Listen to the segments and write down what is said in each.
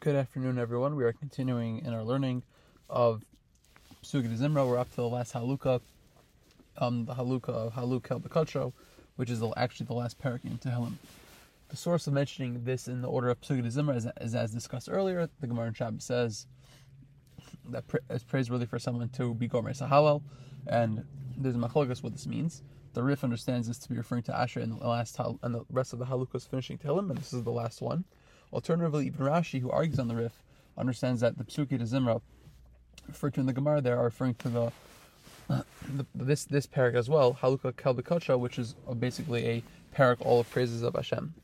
Good afternoon, everyone. We are continuing in our learning of Psukei D'Zimra. We're up to the last Haluka, um, the Haluka of Haluk El which is the, actually the last parak in Tehillim. The source of mentioning this in the order of Psukei D'Zimra is, is, as discussed earlier. The Gemara in Shabbos says that it's praiseworthy for someone to be Gomer Sahawel, and there's a machlokas what this means. The Rif understands this to be referring to Asher in the last and the rest of the Halukas finishing Tehillim, and this is the last one. Alternatively, even Rashi, who argues on the Rif, understands that the Psukei D'Zimra, referred to in the Gemara, there are referring to the, the this this parak as well, Haluka Kalbikacha, which is basically a parak all of praises of Hashem.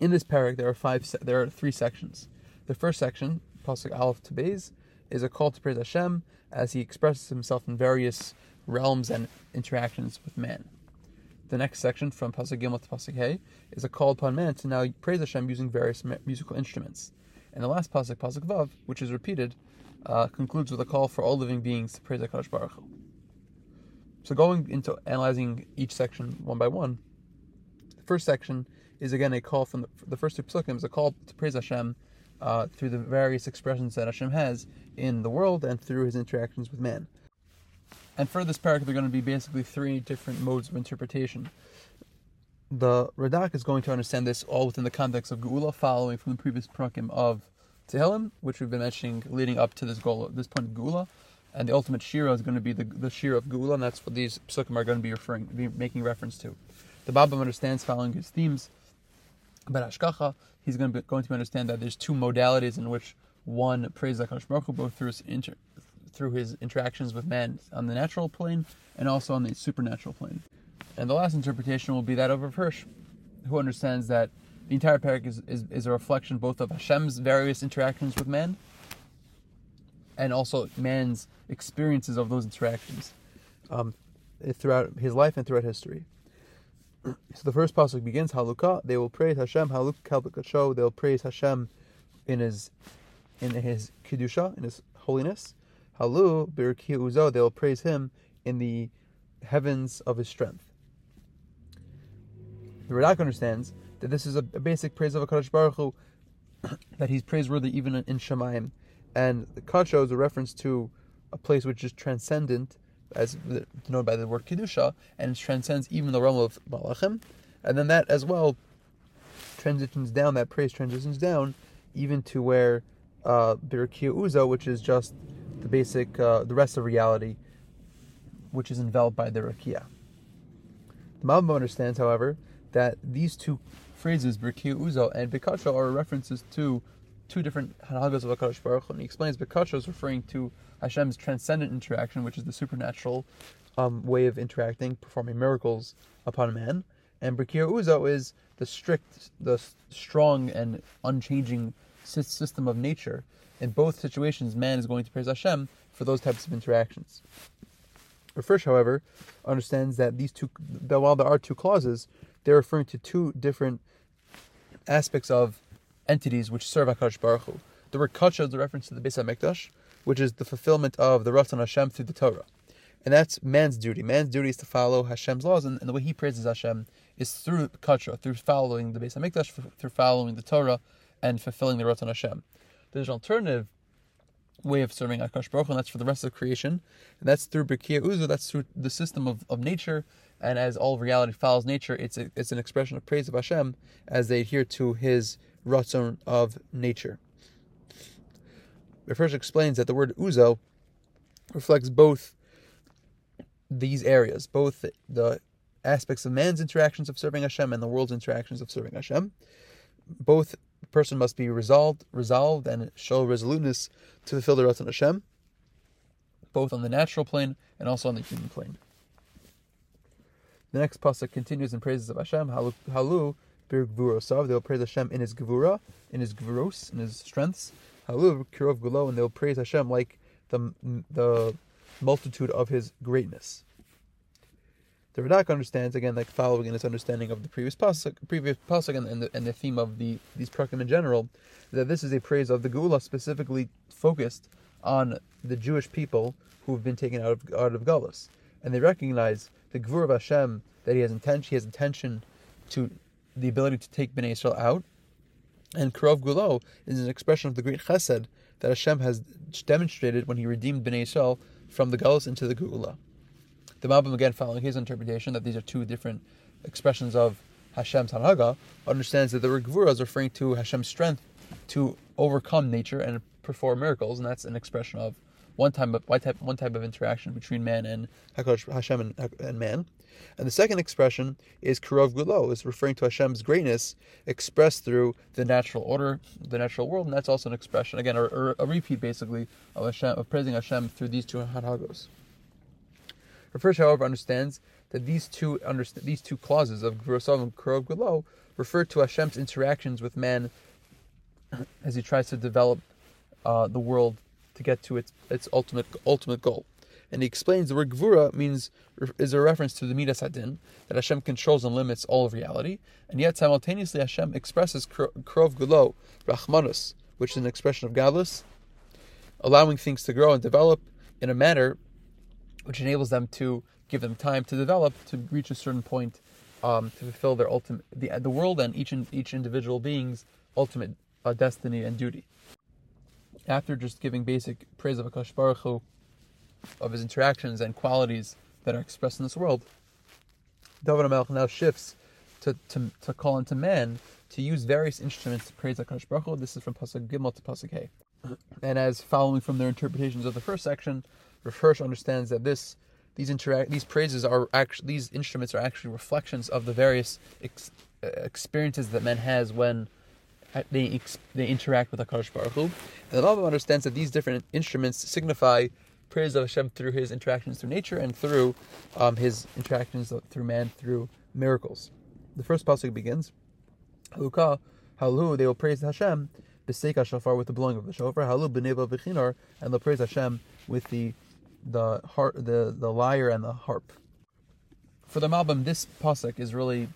In this parak, there are five. There are three sections. The first section, pasuk Aleph to Beis, is a call to praise Hashem as He expresses Himself in various realms and interactions with man. The next section, from Pasuk Gimel to Pasuk Hey, is a call upon man to now praise Hashem using various musical instruments. And the last Pasuk, Pasuk Vav, which is repeated, uh, concludes with a call for all living beings to praise HaKadosh Baruch Hu. So going into analyzing each section one by one, the first section is again a call from the, the first two psukim is a call to praise Hashem uh, through the various expressions that Hashem has in the world and through His interactions with man. And for this parak, there are going to be basically three different modes of interpretation. The Radak is going to understand this all within the context of Geula, following from the previous parakim of Tehillim, which we've been mentioning leading up to this goal, this point of Geula. And the ultimate Shira is going to be the, the Shira of Geula, and that's what these psukim are going to be referring, be making reference to. The Babam understands following his themes, but Ashkacha, he's going to, be, going to understand that there's two modalities in which one prays HaKadosh Baruch Hu, both through his inter, through his interactions with man on the natural plane and also on the supernatural plane. And the last interpretation will be that of Rav Hirsch, who understands that the entire parak is, is, is a reflection both of Hashem's various interactions with man and also man's experiences of those interactions um, throughout his life and throughout history. So the first pasuk begins Haluka. They will praise Hashem Haluk Kalbakacho. They will praise Hashem in his in his kedusha in his holiness, Halu birki uzo, they will praise him in the heavens of his strength. The Radak understands that this is a, basic praise of HaKadosh Baruch Hu, that he's praiseworthy even in Shemayim. And the Kasha is a reference to a place which is transcendent, as denoted by the word Kedusha, and it transcends even the realm of Malachim. And then that as well transitions down, that praise transitions down even to where uh, Birkia Uzo, which is just the basic, uh, the rest of reality, which is enveloped by the rakia. The Malbim understands, however, that these two phrases, Birkia Uzo and Bikacho, are references to two different Hanagas of HaKadosh Baruch Hu. And he explains Bikacho is referring to Hashem's transcendent interaction, which is the supernatural um, way of interacting, performing miracles upon man. And Birkia Uzo is the strict, the strong and unchanging system of nature in both situations, man is going to praise Hashem for those types of interactions. Rav however, understands that these two, that while there are two clauses, they're referring to two different aspects of entities which serve Hakadosh Baruch Hu. The word kacha is a reference to the Beis Hamikdash, which is the fulfillment of the Ratzon Hashem through the Torah, and that's man's duty. Man's duty is to follow Hashem's laws, and, and the way he praises Hashem is through kacha, through following the Beis Hamikdash, through following the Torah, and fulfilling the Ratzon Hashem. There's an alternative way of serving Akash Baruch and that's for the rest of creation. And that's through Bekia Uzu, that's through the system of, of nature. And as all reality follows nature, it's a, it's an expression of praise of Hashem as they adhere to his ratzon of nature. Hirsch explains that the word Uzo reflects both these areas, both the aspects of man's interactions of serving Hashem and the world's interactions of serving Hashem. Both the person must be resolved, resolved, and show resoluteness to fulfill the Ratzon Hashem, both on the natural plane and also on the human plane. The next pasuk continues in praises of Hashem. Halu, halu bir gvurosav. They will praise Hashem in His gvura, in His gvuros, in His strengths. Halu kirov gulo, and they will praise Hashem like the the multitude of His greatness. The Radak understands again, like following in his understanding of the previous pasuk, previous pasuk, and, and, the, and the theme of the these prakim in general, that this is a praise of the Gula specifically focused on the Jewish people who have been taken out of out of Galus, and they recognize the Gvur of Hashem that He has intention, He has intention to the ability to take Bnei Israel out, And Karov Gulo is an expression of the great chesed that Hashem has demonstrated when He redeemed Bnei Yisrael from the Galus into the Geula. The Malbim, again, following his interpretation that these are two different expressions of Hashem's Hanhaga, understands that the word Gvura is referring to Hashem's strength to overcome nature and perform miracles, and that's an expression of one type of one type, one type of interaction between man and Hashem and, and man. And the second expression is Kurov Gulo, is referring to Hashem's greatness expressed through the natural order, the natural world, and that's also an expression, again, a, a repeat basically of Hashem, of praising Hashem through these two Hanhagos. Hirsch, however, understands that these two understand, these two clauses of Gurosov and Kurov Gulo refer to Hashem's interactions with man as he tries to develop uh, the world to get to its its ultimate ultimate goal. And he explains the word Gvura means is a reference to the Midas Hadin, that Hashem controls and limits all of reality, and yet simultaneously Hashem expresses Krov Gulo, Rachmanus, which is an expression of godless, allowing things to grow and develop in a manner which enables them to give them time to develop to reach a certain point um, to fulfill their ultimate the the world and each each individual being's ultimate uh, destiny and duty. After just giving basic praise of Akash Baruch Hu, of his interactions and qualities that are expressed in this world, David HaMelech now shifts to, to, to call into man to use various instruments to praise Akash Baruch Hu. This is from Pasuk Gimel to Pasuk Hey. And as following from their interpretations of the first section, Rav Hirsch understands that this these interact these praises are actually these instruments are actually reflections of the various ex, experiences that man has when they they interact with Hakadosh Baruch Hu. And the Rambam understands that these different instruments signify praise of Hashem through his interactions through nature and through um, his interactions through man through miracles. The first pasuk begins, Haluka, Halu, they will praise Hashem, Beseka shofar with the blowing of the shofar, Halu b'neva v'chinar, and they'll praise Hashem with the the harp, the the lyre and the harp. For the Malbim, this pasuk is really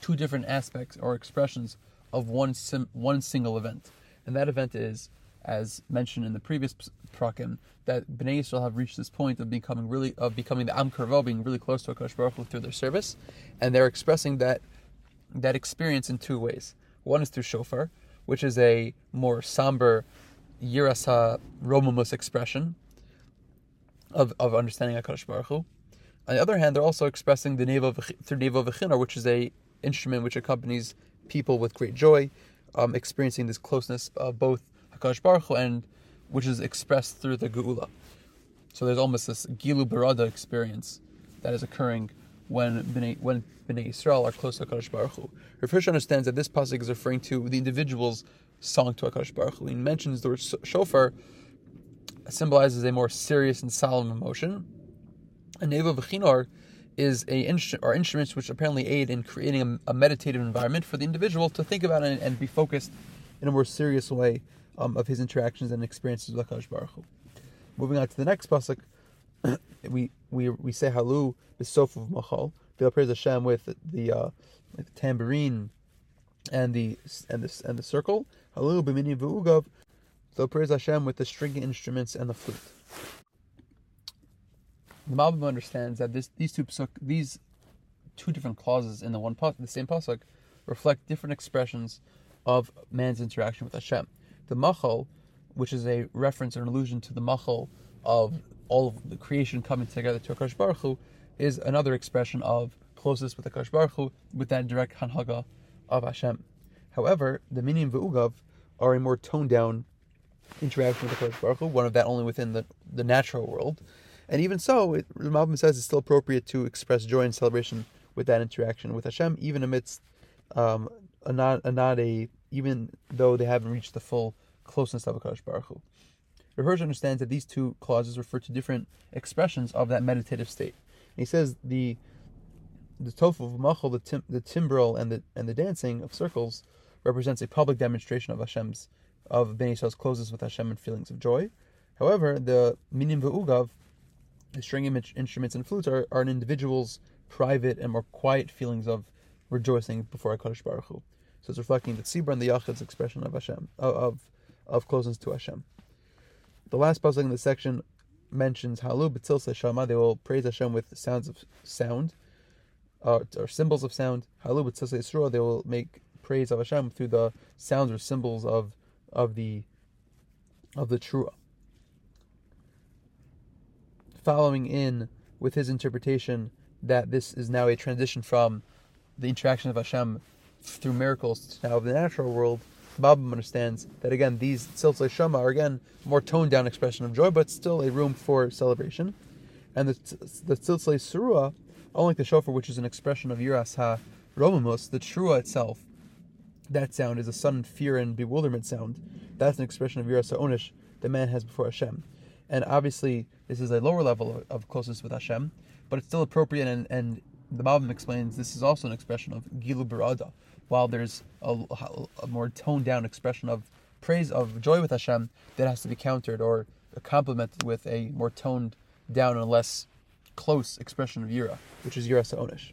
two different aspects or expressions of one sim, one single event, and that event is, as mentioned in the previous prakim, that Bnei Yisrael have reached this point of becoming really of becoming the Am Karvo, being really close to Akash Baruch Hu through their service, and they're expressing that that experience in two ways. One is through shofar, which is a more somber Yirasa Romamus expression of, of understanding Akash Baruch Hu. On the other hand, they're also expressing the Nevo through Nevo V'chinar, which is a instrument which accompanies people with great joy, um, experiencing this closeness of both Hakadosh Baruch Hu and which is expressed through the Geula. So there's almost this Gilu Barada experience that is occurring when Bnei, when Bnei Israel are close to Hakadosh Baruch Hu. Rav understands that this pasuk is referring to the individual's song to Hakadosh Baruch Hu. He mentions the word shofar symbolizes a more serious and solemn emotion. A Nevo V'chinar is a instru- or instruments which apparently aid in creating a, a, meditative environment for the individual to think about and, and be focused in a more serious way um, of his interactions and experiences with Hakadosh Baruch Hu. Moving on to the next pasuk, we we we say halu b'sof of machal. They'll praise Hashem with the uh, with the tambourine and the and the and the circle. Halu b'mini v'ugav. They'll praise Hashem with the string instruments and the flute. The Malbim understands that this these two pasuk, these two different clauses in the one the same pasuk reflect different expressions of man's interaction with Hashem. The machal, which is a reference or an allusion to the machal of all of the creation coming together to Akash Baruch Hu, is another expression of closeness with Akash Baruch Hu, with that direct hanhaga of Hashem. However, the minim ve'ugav are a more toned down interaction with Akash Baruch Hu, one of that only within the, the natural world, and even so, it, the Malbim says it's still appropriate to express joy and celebration with that interaction with Hashem, even amidst um, a not, a not a even though they haven't reached the full closeness of Hakadosh Baruch Hu. Hirsch understands that these two clauses refer to different expressions of that meditative state. And he says the the tofu of machal, the tim, the timbrel, and the and the dancing of circles represents a public demonstration of Hashem's of Ben Yisrael's closes with Hashem and feelings of joy. However, the minim ve'ugav the string instruments and flutes are, are an individual's private and more quiet feelings of rejoicing before HaKadosh Baruch Hu. So it's reflecting the Tzibra and the Yachid's expression of Hashem, of, of closeness to Hashem. The last pasuk in the section mentions Halu B'tzil Shama. They will praise Hashem with sounds of sound, uh, or symbols of sound. Halu B'tzil Yisroel. They will make praise of Hashem through the sounds or symbols of of the of the trua. Following in with his interpretation that this is now a transition from the interaction of Hashem through miracles to now of the natural world, Baba understands that again these tziltzei shama are again more toned down expression of joy, but still a room for celebration. And the the tziltzei surua, unlike the shofar, which is an expression of yiras ha romamus, the trua itself, that sound is a sudden fear and bewilderment sound. That's an expression of yiras onish the man has before Hashem. And obviously, this is a lower level of closeness with Hashem, but it's still appropriate. And, and the Malbim explains this is also an expression of gilu barada, while there's a, a, more toned down expression of praise of joy with Hashem that has to be countered or complemented with a more toned down and less close expression of yira, which is yira sa'onish.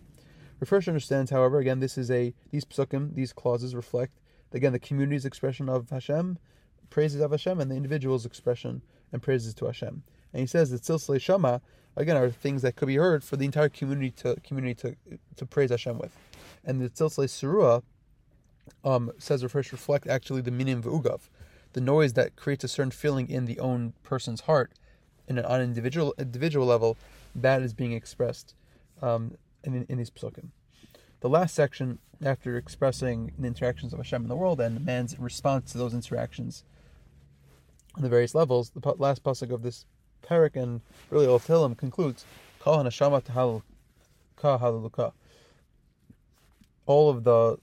Rav Hirsch understands, however, again, this is a these psukim, these clauses reflect again the community's expression of Hashem, praises of Hashem, and the individual's expression and praises to Hashem. And he says that silsile shama again are things that could be heard for the entire community to community to to praise Hashem with. And the Tziltzle Surua um, says Rav Hirsch reflect actually the minim v'ugav, the noise that creates a certain feeling in the own person's heart, in an, on an individual individual level, that is being expressed um, in, in these psukim. The last section, after expressing the interactions of Hashem in the world and man's response to those interactions on the various levels, the last pasuk of this parak and really all Tehillim concludes, ka halaluka all of the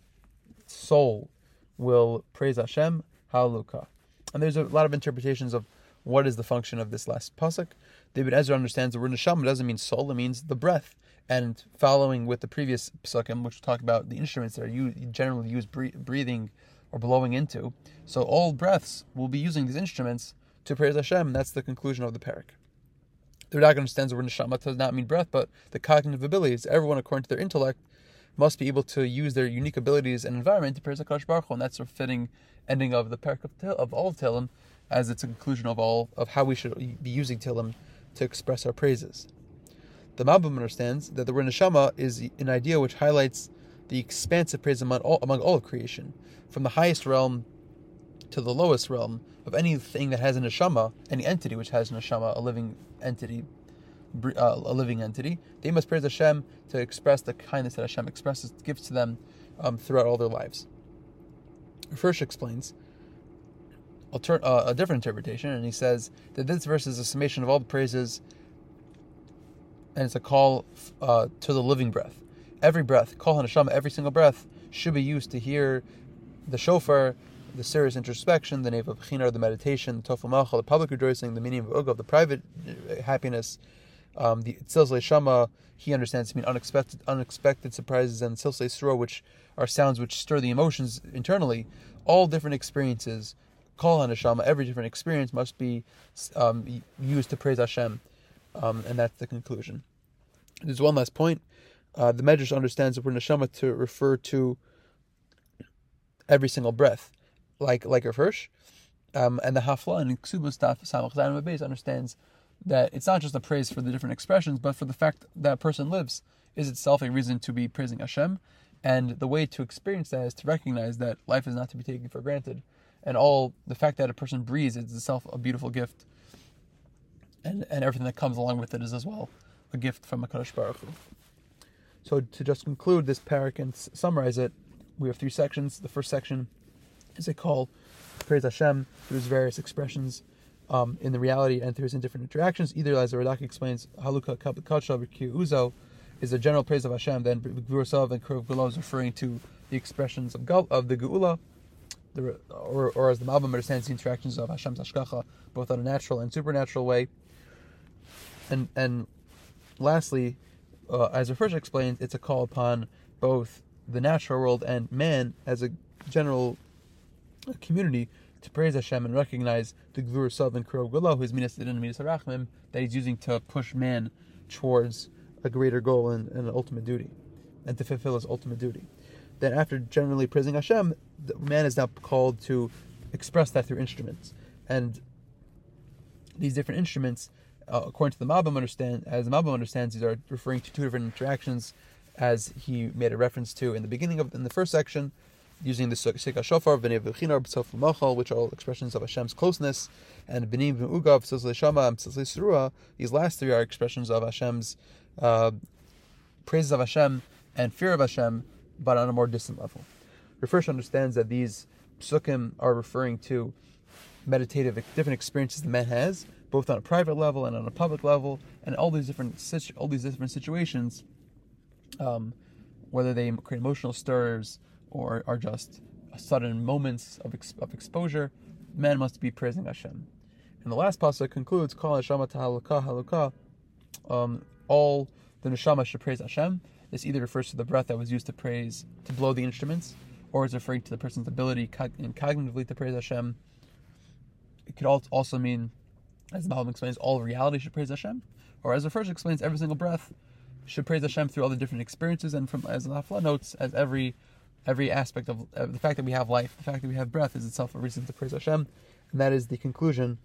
soul will praise Hashem, Hallelujah. And there's a lot of interpretations of what is the function of this last pasuk. David Ezra understands the word neshama doesn't mean soul; it means the breath. And following with the previous pasukim, which talk about the instruments that are used, generally used breathing or blowing into, so all breaths will be using these instruments to praise Hashem. That's the conclusion of the parak. The Radak understands the word neshama does not mean breath, but the cognitive abilities. Everyone, according to their intellect, must be able to use their unique abilities and environment to praise HaKadosh Baruch Hu, and that's a fitting ending of the parak of, of all of Tehillim, as it's a conclusion of all of how we should be using Tehillim to express our praises. The Malbim understands that the word neshama is an idea which highlights the expansive praise among all, among all of creation, from the highest realm to the lowest realm of anything that has a neshama, any entity which has a neshama, a living entity, uh, a living entity, they must praise Hashem to express the kindness that Hashem expresses, gives to them um, throughout all their lives. Hirsch explains alter- uh, a different interpretation, and he says that this verse is a summation of all the praises, and it's a call uh, to the living breath. Every breath, call Hashem, every single breath should be used to hear the shofar, the serious introspection, the name of chinar, the meditation, the tofu malcha, the public rejoicing, the meaning of ugav, the private uh, happiness, um, the Tzilzle Shama, he understands to mean unexpected, unexpected surprises, and Tzilzle Surah, which are sounds which stir the emotions internally. All different experiences, call on Hashem, every different experience must be um, used to praise Hashem, um, and that's the conclusion. There's one last point. Uh, the Medrash understands the word neshama to refer to every single breath, like like Rav Hirsch, um, and the Hafla and Ksubas Taf Samach understands that it's not just a praise for the different expressions, but for the fact that a person lives is itself a reason to be praising Hashem. And the way to experience that is to recognize that life is not to be taken for granted. And all the fact that a person breathes is itself a beautiful gift. And, and everything that comes along with it is as well a gift from HaKadosh Baruch Hu. So to just conclude this parak and summarize it, we have three sections. The first section is a call praise Hashem through his various expressions um, in the reality enters in different interactions. Either, as the Radak explains, Haluka Kacha Uzo is a general praise of Hashem, then Gvurasav and Kurv is referring to the expressions of, Gal, of the Geula, the, or, or as the Malbim understands the interactions of Hashem's Ashkacha, both on a natural and supernatural way. And and lastly, uh, as Hirsch explains, it's a call upon both the natural world and man as a general community to praise Hashem and recognize the Gvur Sav and Kurov Gula, who is Minas Din and Minas Arachmim, that he's using to push man towards a greater goal and, and, an ultimate duty, and to fulfill his ultimate duty. Then, after generally praising Hashem, man is now called to express that through instruments. And these different instruments, uh, according to the Malbim understand, as the Malbim understands, these are referring to two different interactions, as he made a reference to in the beginning of in the first section, using the Sikha Shofar, B'nei V'chinar, B'tzof Machal, which are all expressions of Hashem's closeness, and B'nei V'ugav, B'tzos Shama, and B'tzos Surua, these last three are expressions of Hashem's uh, praises of Hashem and fear of Hashem, but on a more distant level. Rav Hirsch understands that these psukim are referring to meditative different experiences the man has, both on a private level and on a public level, and all these different all these different situations, um, whether they create emotional stirs or are just sudden moments of, ex- of exposure, man must be praising Hashem. And the last pasuk concludes, "Kol Hashem halukah halukah." Um, all the neshama should praise Hashem. This either refers to the breath that was used to praise, to blow the instruments, or is referring to the person's ability and cognitively to praise Hashem. It could also mean, as the Malbim explains, all reality should praise Hashem, or as the first explains, every single breath should praise Hashem through all the different experiences, and from as the Hafla notes, as every every aspect of uh, the fact that we have life, the fact that we have breath, is itself a reason to praise Hashem, and that is the conclusion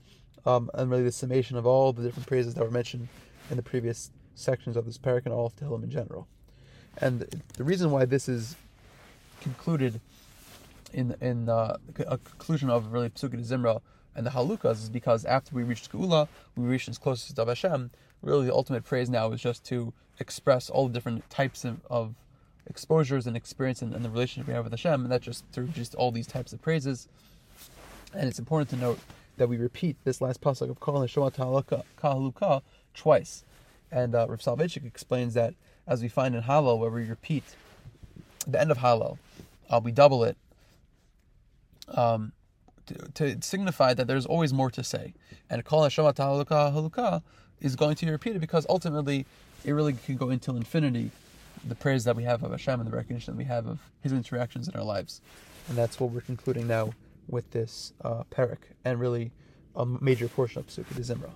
um, and really the summation of all the different praises that were mentioned in the previous sections of this parak and all of Tehillim in general. And the reason why this is concluded in in uh, a conclusion of really Psukei D'Zimra and the Halukas is because after we reached Geula, we reached as closest of Hashem. Really, the ultimate praise now is just to express all the different types of, of exposures and experience and, and, the relationship we have with Hashem, and that's just through just all these types of praises. And it's important to note that we repeat this last pasuk of Kol Neshama Haluka twice. And uh, Rav Soloveitchik explains that as we find in Hallel, where we repeat the end of Hallel, uh, we double it um, to, signify that there's always more to say. And Kol Hashem Haluka Haluka is going to be repeated because ultimately it really can go until infinity the praise that we have of Hashem and the recognition that we have of His interactions in our lives. And that's what we're concluding now with this uh, parak and really a major portion of Psukei D'Zimra.